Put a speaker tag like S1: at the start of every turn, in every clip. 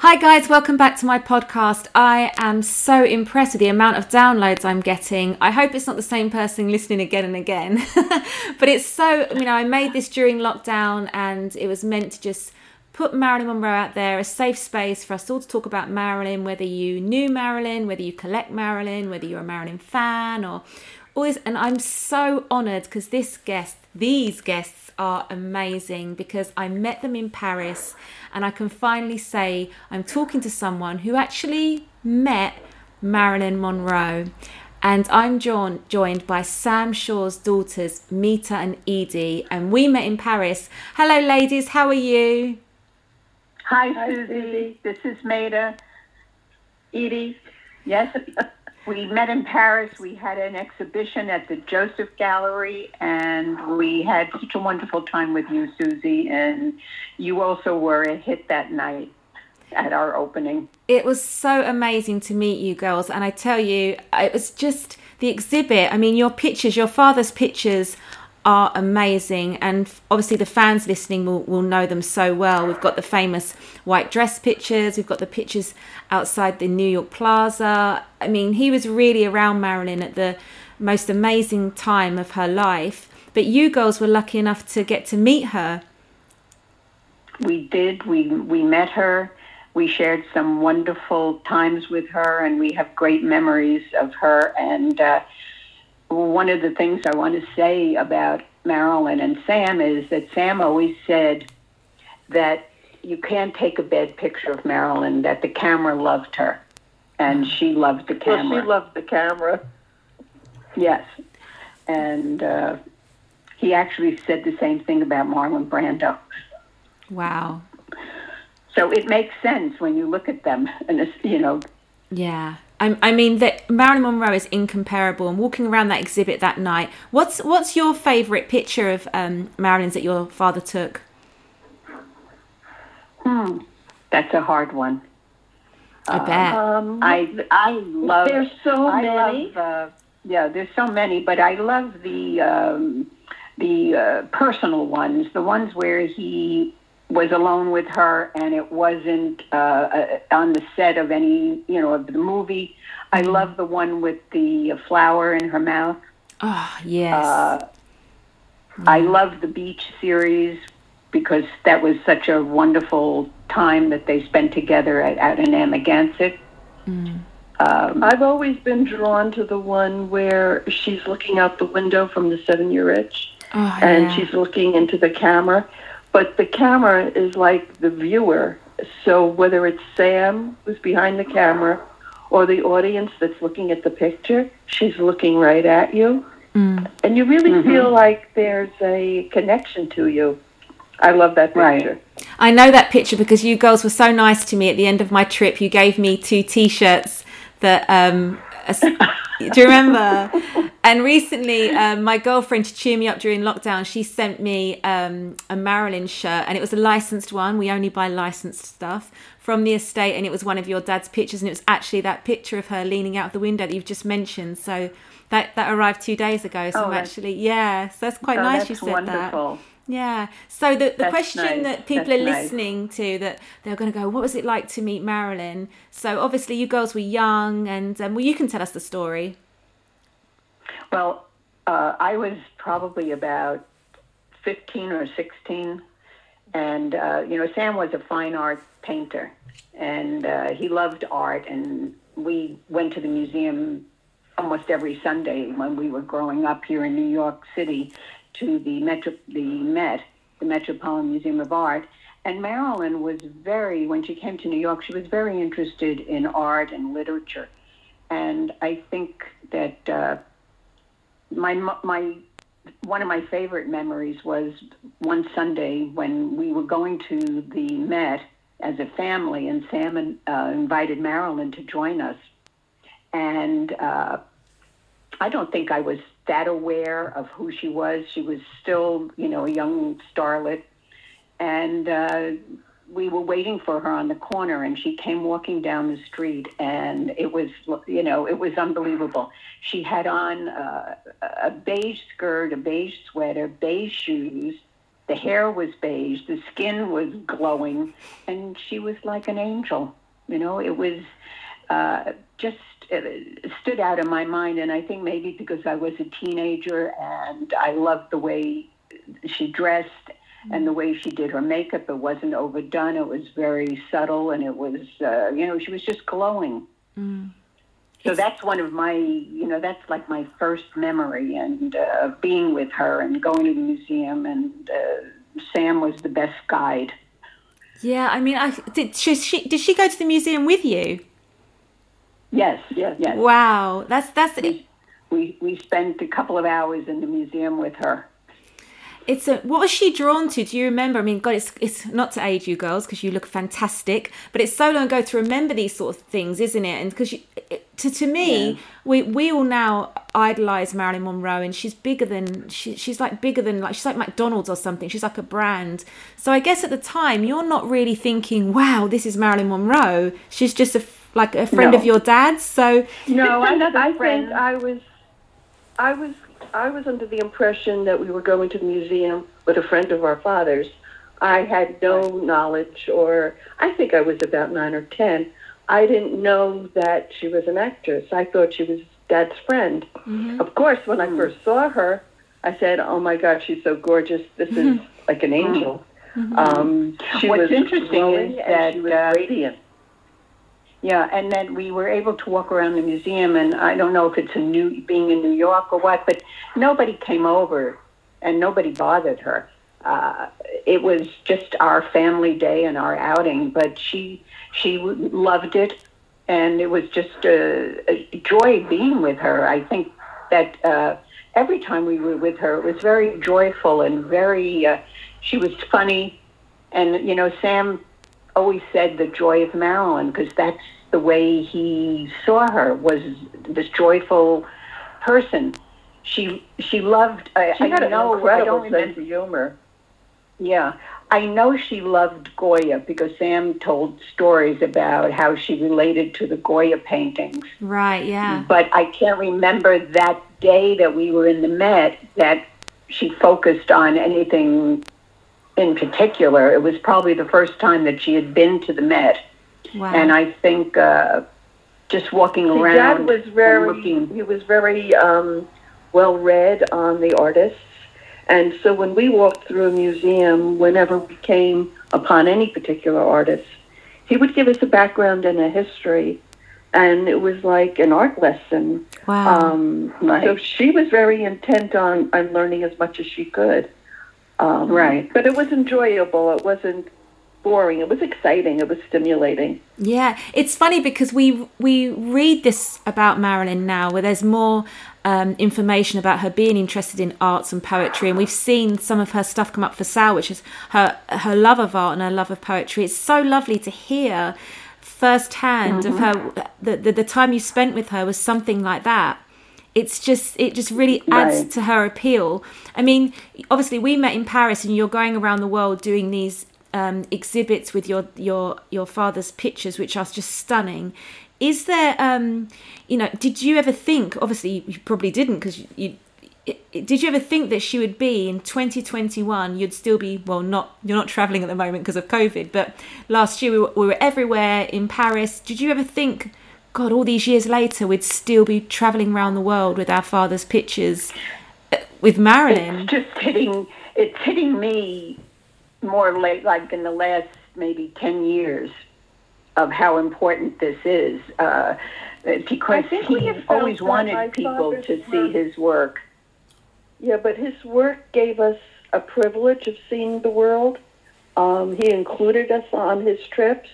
S1: Hi, guys, welcome back to my podcast. I am so impressed with the amount of downloads I'm getting. I hope it's not the same person listening again and again, but it's so, you know, I made this during lockdown and it was meant to just put Marilyn Monroe out there, a safe space for us all to talk about Marilyn, whether you knew Marilyn, whether you collect Marilyn, whether you're a Marilyn fan or always. And I'm so honored because this guest, these guests are amazing because I met them in Paris and I can finally say I'm talking to someone who actually met Marilyn Monroe. And I'm jo- joined by Sam Shaw's daughters, Meta and Edie, and we met in Paris. Hello, ladies, how are you?
S2: Hi. Susie. This is Meta. Edie. Yes. We met in Paris. We had an exhibition at the Joseph Gallery, and we had such a wonderful time with you, Susie. And you also were a hit that night at our opening.
S1: It was so amazing to meet you girls, and I tell you, it was just the exhibit. I mean, your pictures, your father's pictures are amazing. And obviously the fans listening will, will know them so well. We've got the famous white dress pictures. We've got the pictures outside the new york plaza. I mean he was really around marilyn at the most amazing time of her life. But you girls were lucky enough to get to meet her.
S2: We did. We we met her. We shared some wonderful times with her and we have great memories of her. And uh, one of the things I want to say about Marilyn and Sam is that Sam always said that you can't take a bad picture of Marilyn, that the camera loved her and she loved the camera.
S3: Well, she loved the camera.
S2: Yes. And uh, he actually said the same thing about Marlon Brando.
S1: Wow.
S2: So it makes sense when you look at them, and you know.
S1: Yeah, I, I mean that Marilyn Monroe is incomparable. And walking around that exhibit that night, what's what's your favourite picture of um, Marilyn's that your father took?
S2: Hmm, that's a hard one.
S1: I bet.
S2: Um, I I love.
S3: There's so
S2: I
S3: many.
S2: Love, uh, yeah, there's so many, but I love the um, the uh, personal ones, the ones where he was alone with her and it wasn't uh, uh, on the set of any, you know, of the movie. I mm. love the one with the flower in her mouth.
S1: Oh, yes. Uh,
S2: yeah. I love the beach series because that was such a wonderful time that they spent together at, at an Amagansett.
S3: Mm. Um, I've always been drawn to the one where she's looking out the window from the seven year itch oh, and yeah. she's looking into the camera but the camera is like the viewer. So whether it's Sam who's behind the camera or the audience that's looking at the picture, she's looking right at you. Mm. And you really mm-hmm. feel like there's a connection to you. I love that picture. Right.
S1: I know that picture because you girls were so nice to me at the end of my trip. You gave me two T-shirts that um, do you remember? and recently, um, my girlfriend to cheer me up during lockdown, she sent me um, a Marilyn shirt, and it was a licensed one. We only buy licensed stuff from the estate, and it was one of your dad's pictures, and it was actually that picture of her leaning out of the window that you've just mentioned. So that that arrived two days ago. So oh, actually, yeah, so that's quite
S2: oh,
S1: nice.
S2: That's
S1: you said
S2: wonderful.
S1: that. Yeah. So the, the
S2: That's
S1: question
S2: nice.
S1: that people
S2: That's
S1: are
S2: nice.
S1: listening to that they're going to go, what was it like to meet Marilyn? So obviously you girls were young, and um, well, you can tell us the story.
S2: Well, uh, I was probably about fifteen or sixteen, and uh, you know Sam was a fine art painter, and uh, he loved art, and we went to the museum almost every Sunday when we were growing up here in New York City to the Metro, the Met, the Metropolitan Museum of Art. And Marilyn was very, when she came to New York, she was very interested in art and literature. And I think that uh, my my one of my favorite memories was one Sunday when we were going to the Met as a family, and Sam uh, invited Marilyn to join us. And uh, I don't think I was that aware of who she was. She was still, you know, a young starlet. And uh, we were waiting for her on the corner, and she came walking down the street, and it was, you know, it was unbelievable. She had on uh, a beige skirt, a beige sweater, beige shoes, the hair was beige, the skin was glowing, and she was like an angel. You know, it was uh, just stood out in my mind, and I think maybe because I was a teenager and I loved the way she dressed and the way she did her makeup. It wasn't overdone. It was very subtle, and it was, uh, you know, she was just glowing. Mm. So that's one of my, you know, that's like my first memory, and uh, being with her and going to the museum, and uh, Sam was the best guide.
S1: Yeah, I mean, I did. She, she did she go to the museum with you?
S2: Yes, yes, yes.
S1: Wow, that's that's.
S2: We, we we spent a couple of hours in the museum with her
S1: it's a what was she drawn to? Do you remember? I mean, God, it's it's not to age you girls because you look fantastic, but it's so long ago to remember these sort of things, isn't it? And because to to me, yeah. we we all now idolize Marilyn Monroe, and she's bigger than she, she's like bigger than like she's like McDonald's or something. She's like a brand. So I guess at the time, you're not really thinking, "Wow, this is Marilyn Monroe." She's just a like a friend no. of your dad's. So
S3: no, I, I think I was I was I was under the impression that we were going to the museum with a friend of our father's. I had no knowledge, or I think I was about nine or ten. I didn't know that she was an actress. I thought she was Dad's friend. Mm-hmm. Of course, when I first saw her, I said, "Oh my God, she's so gorgeous! This is like an angel." Mm-hmm. Um,
S2: she What's was interesting is that she was uh, radiant. Yeah, and then we were able to walk around the museum, and I don't know if it's a new being in New York or what, but nobody came over, and nobody bothered her. Uh, it was just our family day and our outing, but she she loved it, and it was just a, a joy being with her. I think that uh, every time we were with her, it was very joyful and very. Uh, she was funny, and you know, Sam always said the joy of Marilyn because that's the way he saw her was this joyful person. She she loved. I,
S3: she had I know, an incredible sense remember, of humor.
S2: Yeah, I know she loved Goya because Sam told stories about how she related to the Goya paintings.
S1: Right. Yeah.
S2: But I can't remember that day that we were in the Met that she focused on anything in particular. It was probably the first time that she had been to the Met. Wow. And I think uh, just walking See, around.
S3: Dad was very, looking, he was very um, well read on the artists. And so when we walked through a museum, whenever we came upon any particular artist, he would give us a background and a history. And it was like an art lesson.
S1: Wow. Um,
S3: right. So she was very intent on, on learning as much as she could.
S2: Um, right.
S3: But it was enjoyable. It wasn't boring. It was exciting. It was stimulating.
S1: Yeah, it's funny because we we read this about Marilyn now, where there's more um, information about her being interested in arts and poetry, and we've seen some of her stuff come up for sale, which is her her love of art and her love of poetry. It's so lovely to hear firsthand mm-hmm. of her the, the the time you spent with her was something like that it's just it just really adds right. to her appeal. I mean obviously we met in paris and you're going around the world doing these um, exhibits with your your your father's pictures which are just stunning. Is there um you know did you ever think obviously you probably didn't because you, you did you ever think that she would be in 2021 you'd still be well not you're not traveling at the moment because of covid but last year we were, we were everywhere in paris. Did you ever think God, all these years later, we'd still be traveling around the world with our father's pictures uh, with Marilyn.
S2: It's just hitting. It's hitting me more late, like in the last maybe ten years, of how important this is. Uh, because he always wanted people to see his work.
S3: Yeah, but his work gave us a privilege of seeing the world. Um, he included us on his trips.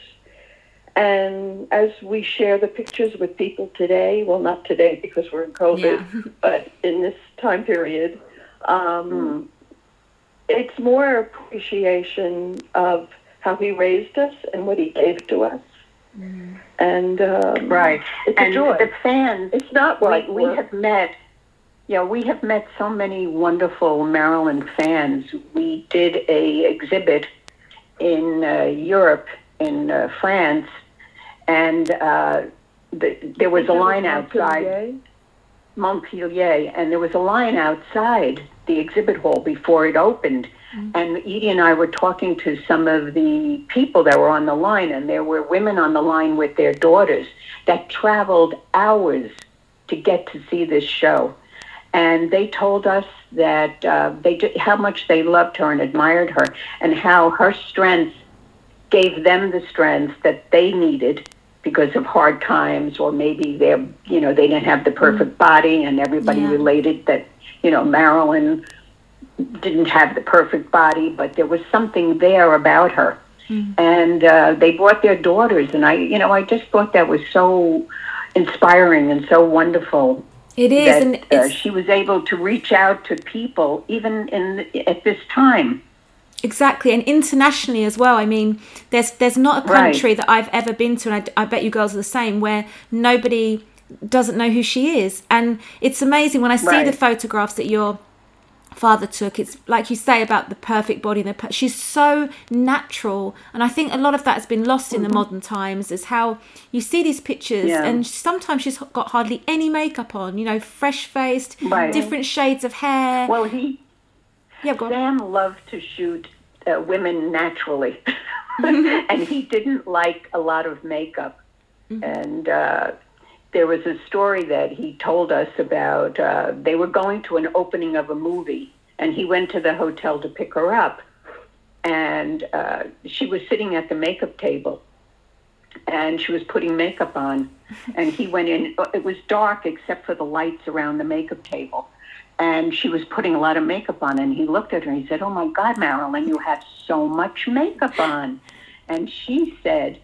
S3: And as we share the pictures with people today, well, not today because we're in COVID, yeah. but in this time period, um, mm. it's more appreciation of how he raised us and what he gave to us. Mm. And um,
S2: right,
S3: it's
S2: and
S3: a joy.
S2: the fans.
S3: It's not what
S2: we, we have met. Yeah, we have met so many wonderful Marilyn fans. We did a exhibit in uh, Europe, in uh, France, and uh, the, there was a line outside. Montpellier, and there was a line outside the exhibit hall before it opened. Mm-hmm. And Edie and I were talking to some of the people that were on the line, and there were women on the line with their daughters that traveled hours to get to see this show. And they told us that uh, they did, how much they loved her and admired her, and how her strength gave them the strength that they needed because of hard times, or maybe they're you know they didn't have the perfect mm. body, and everybody yeah. related that you know Marilyn didn't have the perfect body, but there was something there about her. Mm. And uh, they brought their daughters, and I, you know, I just thought that was so inspiring and so wonderful.
S1: It is,
S2: that,
S1: and
S2: uh, she was able to reach out to people even in at this time.
S1: Exactly, and internationally as well. I mean, there's there's not a country right. that I've ever been to, and I, I bet you girls are the same, where nobody doesn't know who she is. And it's amazing when I see right. the photographs that your father took. It's like you say about the perfect body. The she's so natural, and I think a lot of that has been lost in the mm-hmm. modern times. Is how you see these pictures, yeah. and sometimes she's got hardly any makeup on. You know, fresh faced, right. different shades of hair.
S2: Well, he yeah, Sam loved to shoot uh, women naturally, mm-hmm. and he didn't like a lot of makeup. Mm-hmm. And uh, there was a story that he told us about. Uh, they were going to an opening of a movie, and he went to the hotel to pick her up, and uh, she was sitting at the makeup table, and she was putting makeup on, and he went in. It was dark except for the lights around the makeup table and she was putting a lot of makeup on and he looked at her and he said oh my god marilyn you have so much makeup on. And she said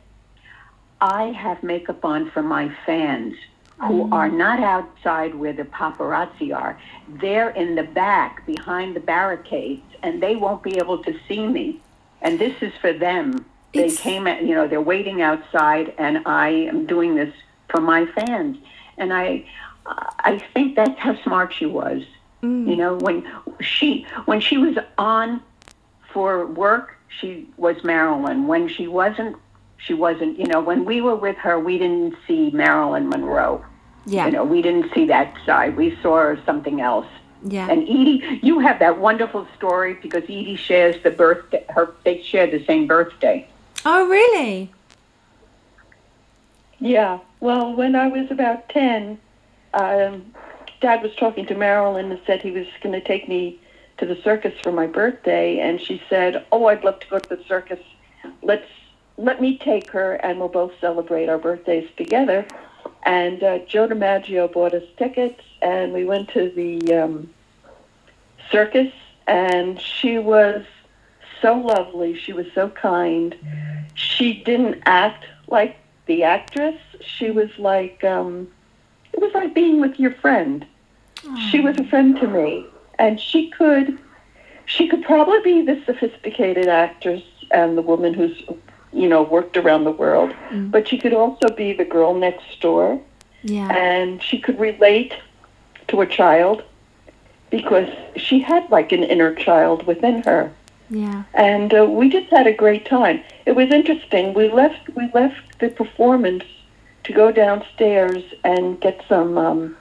S2: i have makeup on for my fans who mm. are not outside where the paparazzi are. They're in the back behind the barricades and they won't be able to see me. And this is for them. It's... they came at you know they're waiting outside and i am doing this for my fans. And i i think that's how smart she was Mm. You know, when she when she was on for work, she was Marilyn. When she wasn't, she wasn't. You know, when we were with her, we didn't see Marilyn Monroe. Yeah. You know, we didn't see that side. We saw something else.
S1: Yeah.
S2: And Edie, you have that wonderful story because Edie shares the birthday. Her they share the same birthday.
S1: Oh, really?
S3: Yeah. Well, when I was about ten, um, Dad was talking to Marilyn and said he was going to take me to the circus for my birthday, and she said, "Oh, I'd love to go to the circus. Let's let me take her, and we'll both celebrate our birthdays together." And uh, Joe DiMaggio bought us tickets, and we went to the um, circus, and she was so lovely. She was so kind. She didn't act like the actress. She was like. Um, it was like being with your friend. She was a friend to me, and she could, she could probably be the sophisticated actress and the woman who's, you know, worked around the world, mm. but she could also be the girl next door.
S1: Yeah.
S3: And she could relate to a child because she had like an inner child within her.
S1: Yeah.
S3: And uh, we just had a great time. It was interesting. We left we left the performance to go downstairs and get some um,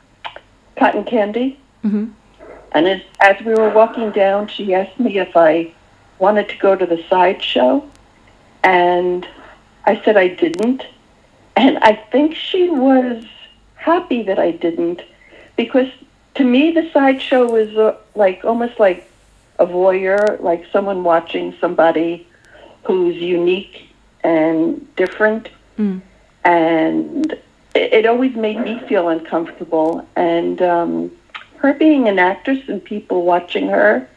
S3: cotton candy.
S1: Mm-hmm.
S3: And as, as we were walking down, she asked me if I wanted to go to the sideshow. And I said I didn't. And I think she was happy that I didn't because to me the sideshow was uh, like almost like a voyeur, like someone watching somebody who's unique and different.
S1: Mm
S3: and it, it always made me feel uncomfortable. And um, her being an actress and people watching her,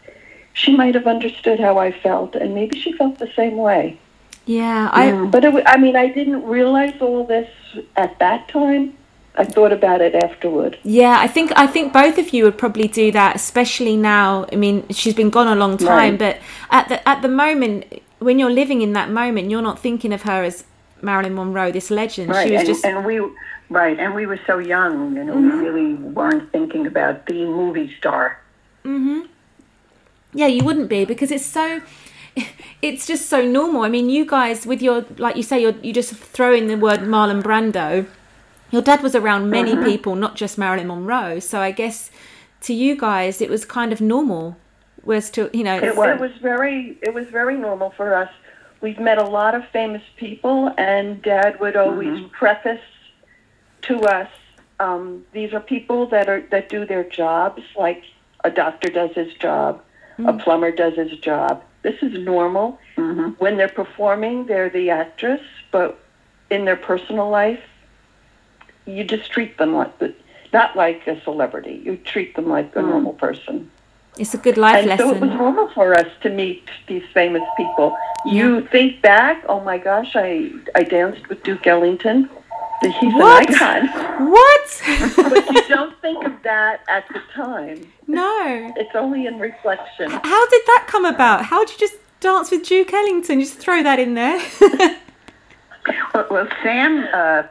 S3: she might have understood how I felt, and maybe she felt the same way.
S1: Yeah, I. Yeah.
S3: But it, I mean, I didn't realize all this at that time. I thought about it afterward.
S1: Yeah, I think I think both of you would probably do that, especially now. I mean, she's been gone a long time, right. but at the at the moment when you're living in that moment, you're not thinking of her as Marilyn Monroe, this legend.
S2: Right,
S1: she was
S2: and,
S1: just
S2: and we right, and we were so young, you know, mm-hmm. we really weren't thinking about the movie star.
S1: Mhm. Yeah, you wouldn't be because it's so. It's just so normal. I mean, you guys with your like you say, you're you just throw in the word Marlon Brando, your dad was around many mm-hmm. people, not just Marilyn Monroe. So I guess to you guys, it was kind of normal. Was to you know,
S3: it was. it was very it was very normal for us. We've met a lot of famous people, and Dad would always mm-hmm. preface to us um, these are people that are that do their jobs like a doctor does his job, mm-hmm. a plumber does his job. This is normal. Mm-hmm. When they're performing, they're the actress, but in their personal life, you just treat them like the, not like a celebrity. You treat them like a mm. normal person.
S1: It's a good life
S3: and
S1: lesson.
S3: So it was normal for us to meet these famous people. Yeah. You think back, oh my gosh, I I danced with Duke Ellington. He's what? an icon.
S1: What?
S3: but you don't think of that at the time.
S1: No.
S3: It's only in reflection.
S1: How did that come about? How did you just dance with Duke Ellington? Just throw that in there.
S2: well, well, Sam, uh,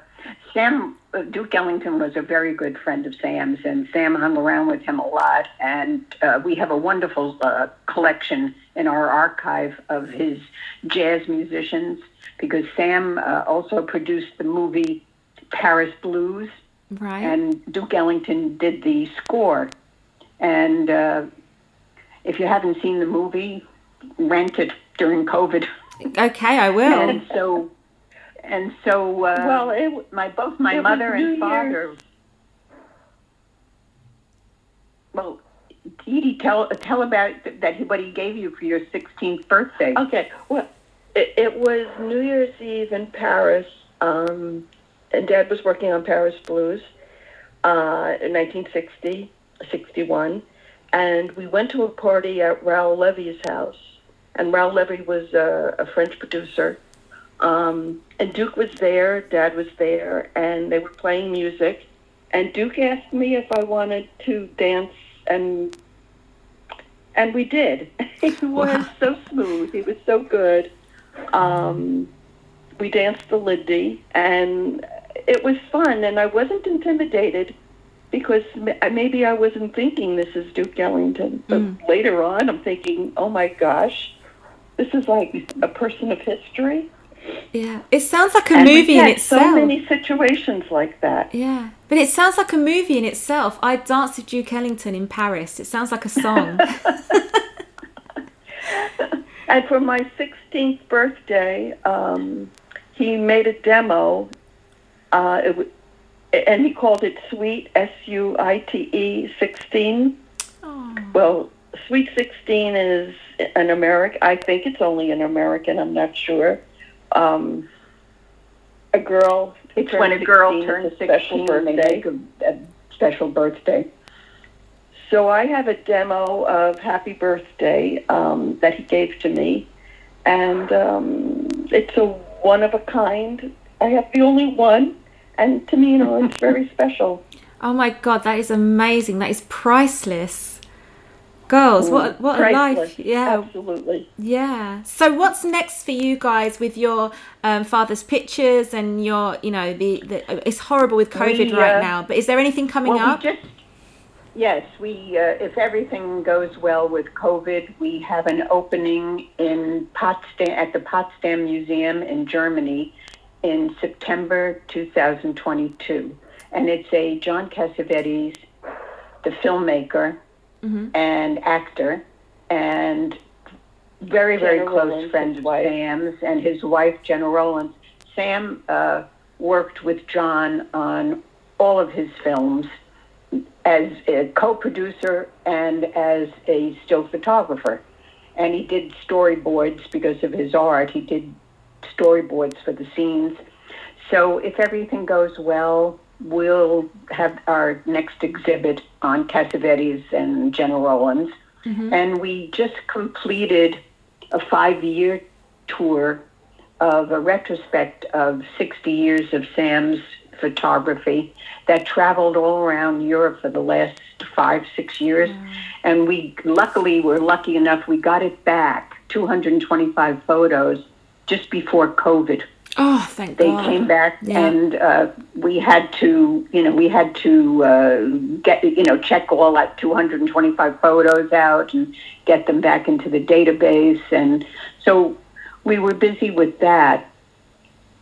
S2: Sam, Duke Ellington was a very good friend of Sam's, and Sam hung around with him a lot. And uh, we have a wonderful uh, collection in our archive of his jazz musicians because Sam uh, also produced the movie Paris Blues.
S1: Right.
S2: And Duke Ellington did the score. And uh, if you haven't seen the movie, rent it during COVID.
S1: Okay, I will.
S2: And so, and so, uh, well, it, my both my mother and father. Well, Edie, tell tell about that what he gave you for your 16th birthday.
S3: Okay, well, it, it was New Year's Eve in Paris. Um, and Dad was working on Paris Blues uh, in 1960, 61, and we went to a party at Raoul Levy's house. And Raoul Levy was a, a French producer. Um, and Duke was there, Dad was there, and they were playing music. And Duke asked me if I wanted to dance, and and we did. he was wow. so smooth. He was so good. Um, we danced the Lindy, and it was fun, and I wasn't intimidated because maybe I wasn't thinking this is Duke Ellington. But mm. later on, I'm thinking, oh my gosh, this is like a person of history.
S1: Yeah, it sounds like a and movie in itself.
S3: So many situations like that.
S1: Yeah, but it sounds like a movie in itself. I danced with Duke Ellington in Paris. It sounds like a song.
S3: and for my 16th birthday, um, he made a demo uh, it, w- and he called it Sweet S U I T E 16. Well, Sweet 16 is an American. I think it's only an American. I'm not sure. Um, a girl.
S2: It's when a girl turns 16 and they make a, a special birthday.
S3: So I have a demo of Happy Birthday um, that he gave to me, and um, it's a one of a kind. I have the only one, and to me, you know, it's very special.
S1: Oh my God, that is amazing. That is priceless. Girls, what what a life! Yeah,
S3: absolutely.
S1: Yeah. So, what's next for you guys with your um, father's pictures and your, you know, the, the it's horrible with COVID we, uh, right now. But is there anything coming
S2: well,
S1: up?
S2: We just, yes, we uh, if everything goes well with COVID, we have an opening in Potsdam at the Potsdam Museum in Germany in September 2022. And it's a John Cassavetes, the filmmaker mm-hmm. and actor, and very, very Gena close Rowlands, friend of. Sam's and his wife, Gena Rowlands. Sam uh, worked with John on all of his films as a co-producer and as a still photographer. And he did storyboards because of his art. He did storyboards for the scenes. So if everything goes well, we'll have our next exhibit on Cassavetes and Gena Rowlands. Mm-hmm. And we just completed a five year tour of a retrospect of 60 years of Sam's photography that traveled all around Europe for the last five, six years. Mm. And we luckily were lucky enough, we got it back 225 photos just before COVID.
S1: Oh, thank you.
S2: they
S1: God.
S2: came back, yeah. and uh, we had to, you know, we had to uh, get, you know, check all that 225 photos out and get them back into the database, and so we were busy with that.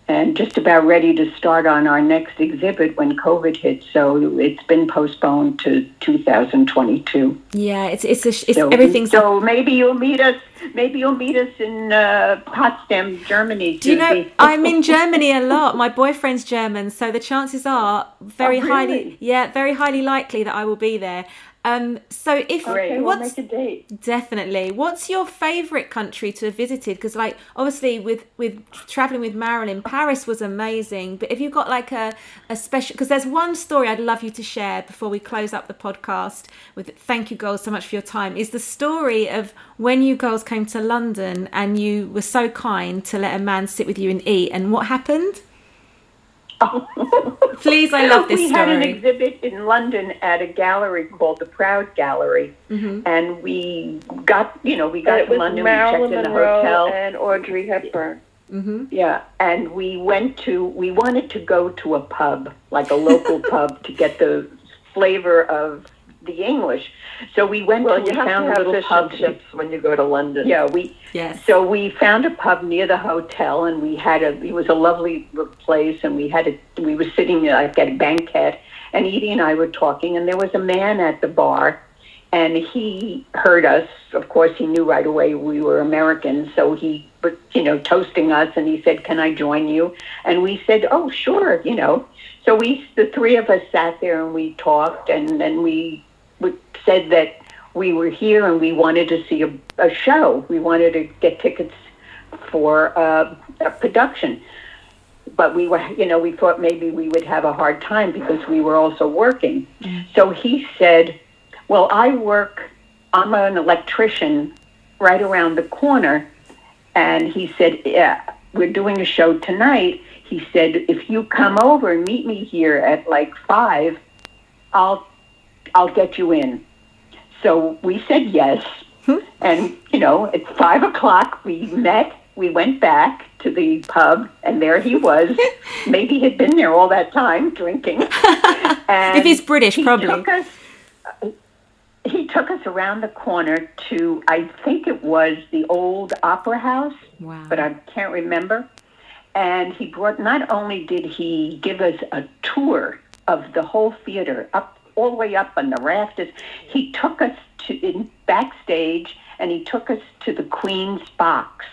S2: And just about ready to start on our next exhibit when COVID hit. So it's been postponed to 2022.
S1: Yeah, it's it's a, it's so, everything's.
S2: So maybe you'll meet us. Maybe you'll meet us in uh, Potsdam, Germany.
S1: Do you know I'm in Germany a lot. My boyfriend's German, so the chances are very
S2: oh, really?
S1: highly, yeah, very highly likely that I will be there. Um, so if
S3: okay,
S1: what's
S3: we'll make a date.
S1: definitely what's your favorite country to have visited? Because like obviously with with traveling with Marilyn, Paris was amazing. But if you've got like a a special, because there's one story I'd love you to share before we close up the podcast. With thank you girls so much for your time. Is the story of when you girls came to London and you were so kind to let a man sit with you and eat, and what happened? Please, I love this
S2: we
S1: story.
S2: had an exhibit in London at a gallery called the Proud Gallery,
S1: mm-hmm.
S2: and we got, you know, we got
S3: to
S2: London,
S3: Marilyn
S2: we checked in
S3: Monroe
S2: the hotel,
S3: and Audrey Hepburn.
S1: Mm-hmm.
S2: Yeah, and we went to, we wanted to go to a pub, like a local pub, to get the flavor of the English. So we went
S3: well,
S2: to,
S3: you
S2: we
S3: have
S2: found
S3: to have
S2: a little
S3: fish
S2: pub.
S3: and chips when you go to London.
S2: Yeah, we
S1: Yes.
S2: so we found a pub near the hotel, and we had a. It was a lovely place, and we had a. We were sitting like at a banquet, and Edie and I were talking, and there was a man at the bar, and he heard us. Of course, he knew right away we were Americans, so he, was, you know, toasting us, and he said, "Can I join you?" And we said, "Oh, sure," you know. So we, the three of us, sat there and we talked, and then we, we said that we were here and we wanted to see a, a show. We wanted to get tickets for uh, a production. But we were, you know, we thought maybe we would have a hard time because we were also working. So he said, Well, I work, I'm an electrician right around the corner. And he said, Yeah, we're doing a show tonight. He said, If you come over and meet me here at like five, I'll I'll get you in. So we said yes. Hmm. And, you know, at five o'clock we met. We went back to the pub, and there he was. Maybe he'd been there all that time drinking. And
S1: if he's British,
S2: he
S1: probably.
S2: Took us, uh, he took us around the corner to, I think it was the old opera house,
S1: Wow.
S2: but I can't remember. And he brought, not only did he give us a tour of the whole theater, up all the way up on the rafters, he took us to in backstage and he took us to the Queen's box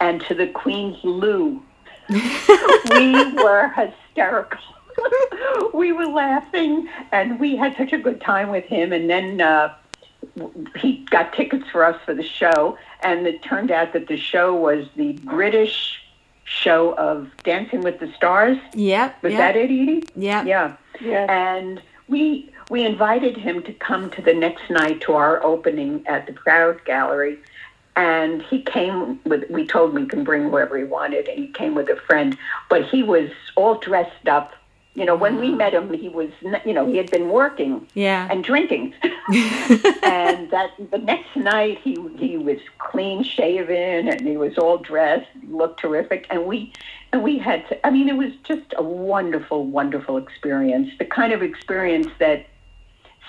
S2: and to the Queen's loo. we were hysterical. we were laughing and we had such a good time with him and then uh he got tickets for us for the show and it turned out that the show was the British show of Dancing with the Stars.
S1: Yep.
S2: Was
S1: yep,
S2: that it, Edie?
S1: Yep.
S2: Yeah.
S3: Yes.
S2: And we we invited him to come to the next night to our opening at the Proud Gallery. And he came with, we told him he can bring whoever he wanted, and he came with a friend. But he was all dressed up. You know, when we met him, he was, you know, he had been working
S1: Yeah.
S2: and drinking. and that the next night, he he was clean shaven and he was all dressed, looked terrific. And we and we had, to, I mean, it was just a wonderful, wonderful experience. The kind of experience that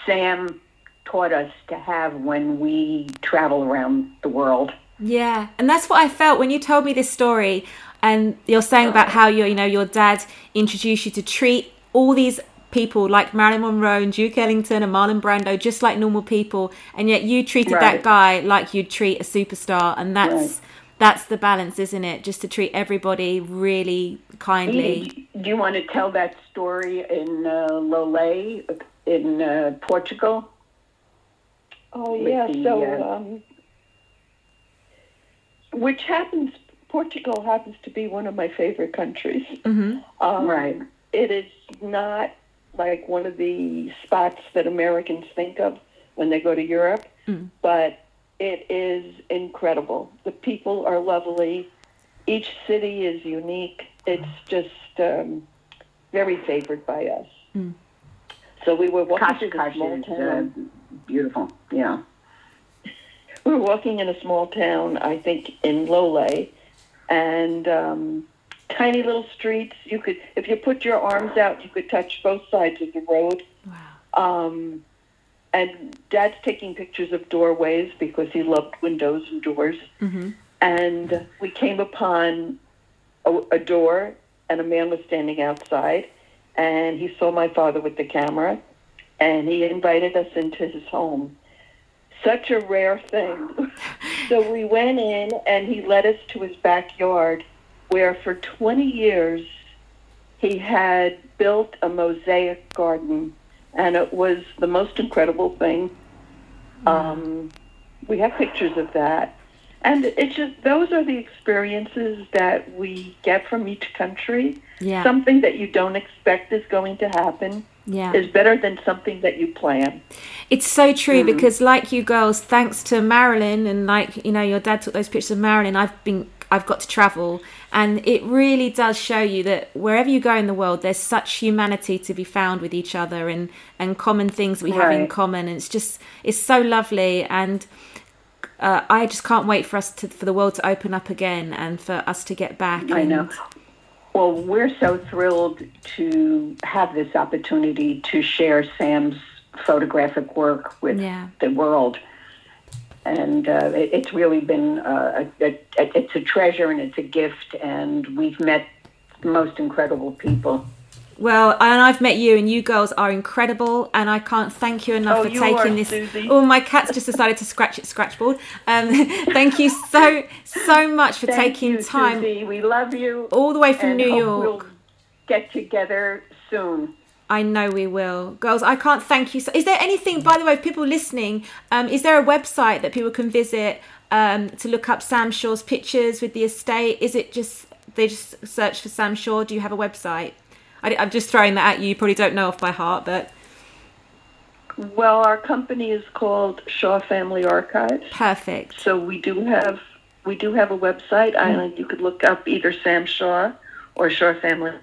S2: Sam taught us to have when we travel around the world.
S1: Yeah, and that's what I felt when you told me this story, and you're saying about how your, you know, your dad introduced you to treat all these people like Marilyn Monroe and Duke Ellington and Marlon Brando just like normal people, and yet you treated that guy like you'd treat a superstar, and that's
S2: Right.
S1: that's the balance, isn't it? Just to treat everybody really kindly.
S2: Edie, do you want to tell that story in uh, Loulé in uh, Portugal?
S3: Oh
S2: with
S3: yeah,
S2: the,
S3: so
S2: uh,
S3: um, which happens. Portugal happens to be one of my favorite countries.
S1: hmm
S3: Um,
S2: Right.
S3: It is not like one of the spots that Americans think of when they go to Europe,
S1: Mm.
S3: but it is incredible. The people are lovely. Each city is unique. It's just um, very favored by us.
S1: Mm.
S3: So we were walking through the
S2: Cascais
S3: small
S2: is uh,
S3: town.
S2: beautiful. Yeah.
S3: we were walking in a small town, I think in Loulé, and um, tiny little streets. You could, if you put your arms out, you could touch both sides of the road.
S1: Wow.
S3: Um, and Dad's taking pictures of doorways because he loved windows and doors.
S1: hmm
S3: And we came upon a, a door, and a man was standing outside, and he saw my father with the camera, and he invited us into his home. Such a rare thing. so we went in, and he led us to his backyard, where for 20 years he had built a mosaic garden, and it was the most incredible thing. Um, we have pictures of that. And it's just those are the experiences that we get from each country.
S1: Yeah.
S3: Something that you don't expect is going to happen
S1: Yeah.
S3: is better than something that you plan.
S1: It's so true because, like you girls, thanks to Marilyn and like you know, your dad took those pictures of Marilyn. I've been, I've got to travel, and it really does show you that wherever you go in the world, there's such humanity to be found with each other and and common things we have in common. And it's just, it's so lovely, and uh, I just can't wait for us to for the world to open up again and for us to get back.
S2: I
S1: and-
S2: know. Well, we're so thrilled to have this opportunity to share Sam's photographic work with
S1: Yeah.
S2: the world. And uh, it, it's really been uh, a, a, it's a treasure and it's a gift, and we've met the most incredible people.
S1: Well, and I've met you, and you girls are incredible, and I can't thank you enough
S3: Oh,
S1: for
S3: you
S1: taking
S3: are,
S1: this.
S3: Susie.
S1: Oh, my cat's just decided to scratch its scratchboard. Um, thank you so so much for
S2: Thank
S1: taking
S2: you,
S1: time
S2: Susie. We love you.
S1: all the way from New York.
S2: We'll get together soon.
S1: I know we will, girls. I can't thank you. So, is there anything, by the way, people listening? Um, is there a website that people can visit um, to look up Sam Shaw's pictures with the estate? Is it just they just search for Sam Shaw? Do you have a website? I, I'm just throwing that at you. You probably don't know off by heart, but
S3: Well, our company is called Shaw Family Archives.
S1: perfect.
S3: So we do have we do have a website, and you could look up either Sam Shaw or Shaw Family.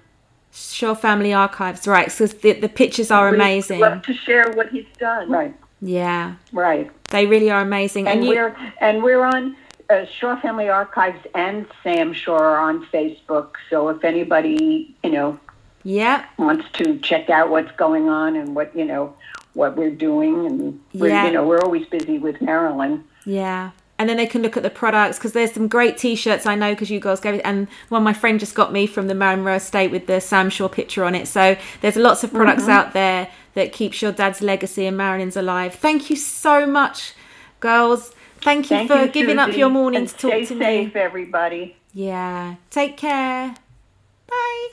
S1: Shaw Family Archives, right? So the the pictures are
S3: We'd
S1: amazing.
S3: love to share what he's done.
S2: Right,
S1: Yeah,
S2: right.
S1: they really are amazing.
S2: And
S1: you,
S2: we're and we're on uh, Shaw Family Archives and Sam Shaw are on Facebook. So if anybody you know
S1: yeah,
S2: wants to check out what's going on and what you know what we're doing, and we're,
S1: Yeah.
S2: you know we're always busy with Marilyn.
S1: yeah. And then they can look at the products because there's some great T-shirts I know because you girls gave it, and one my friend just got me from the Marilyn Monroe Estate with the Sam Shaw picture on it. So there's lots of products
S2: Mm-hmm.
S1: out there that keeps your dad's legacy and Marilyn's alive. Thank you so much, girls. Thank you
S2: Thank
S1: for
S2: you,
S1: giving up
S2: Susie,
S1: your morning
S2: and
S1: to talk
S2: stay
S1: to
S2: safe,
S1: me.
S2: everybody.
S1: Yeah. Take care. Bye.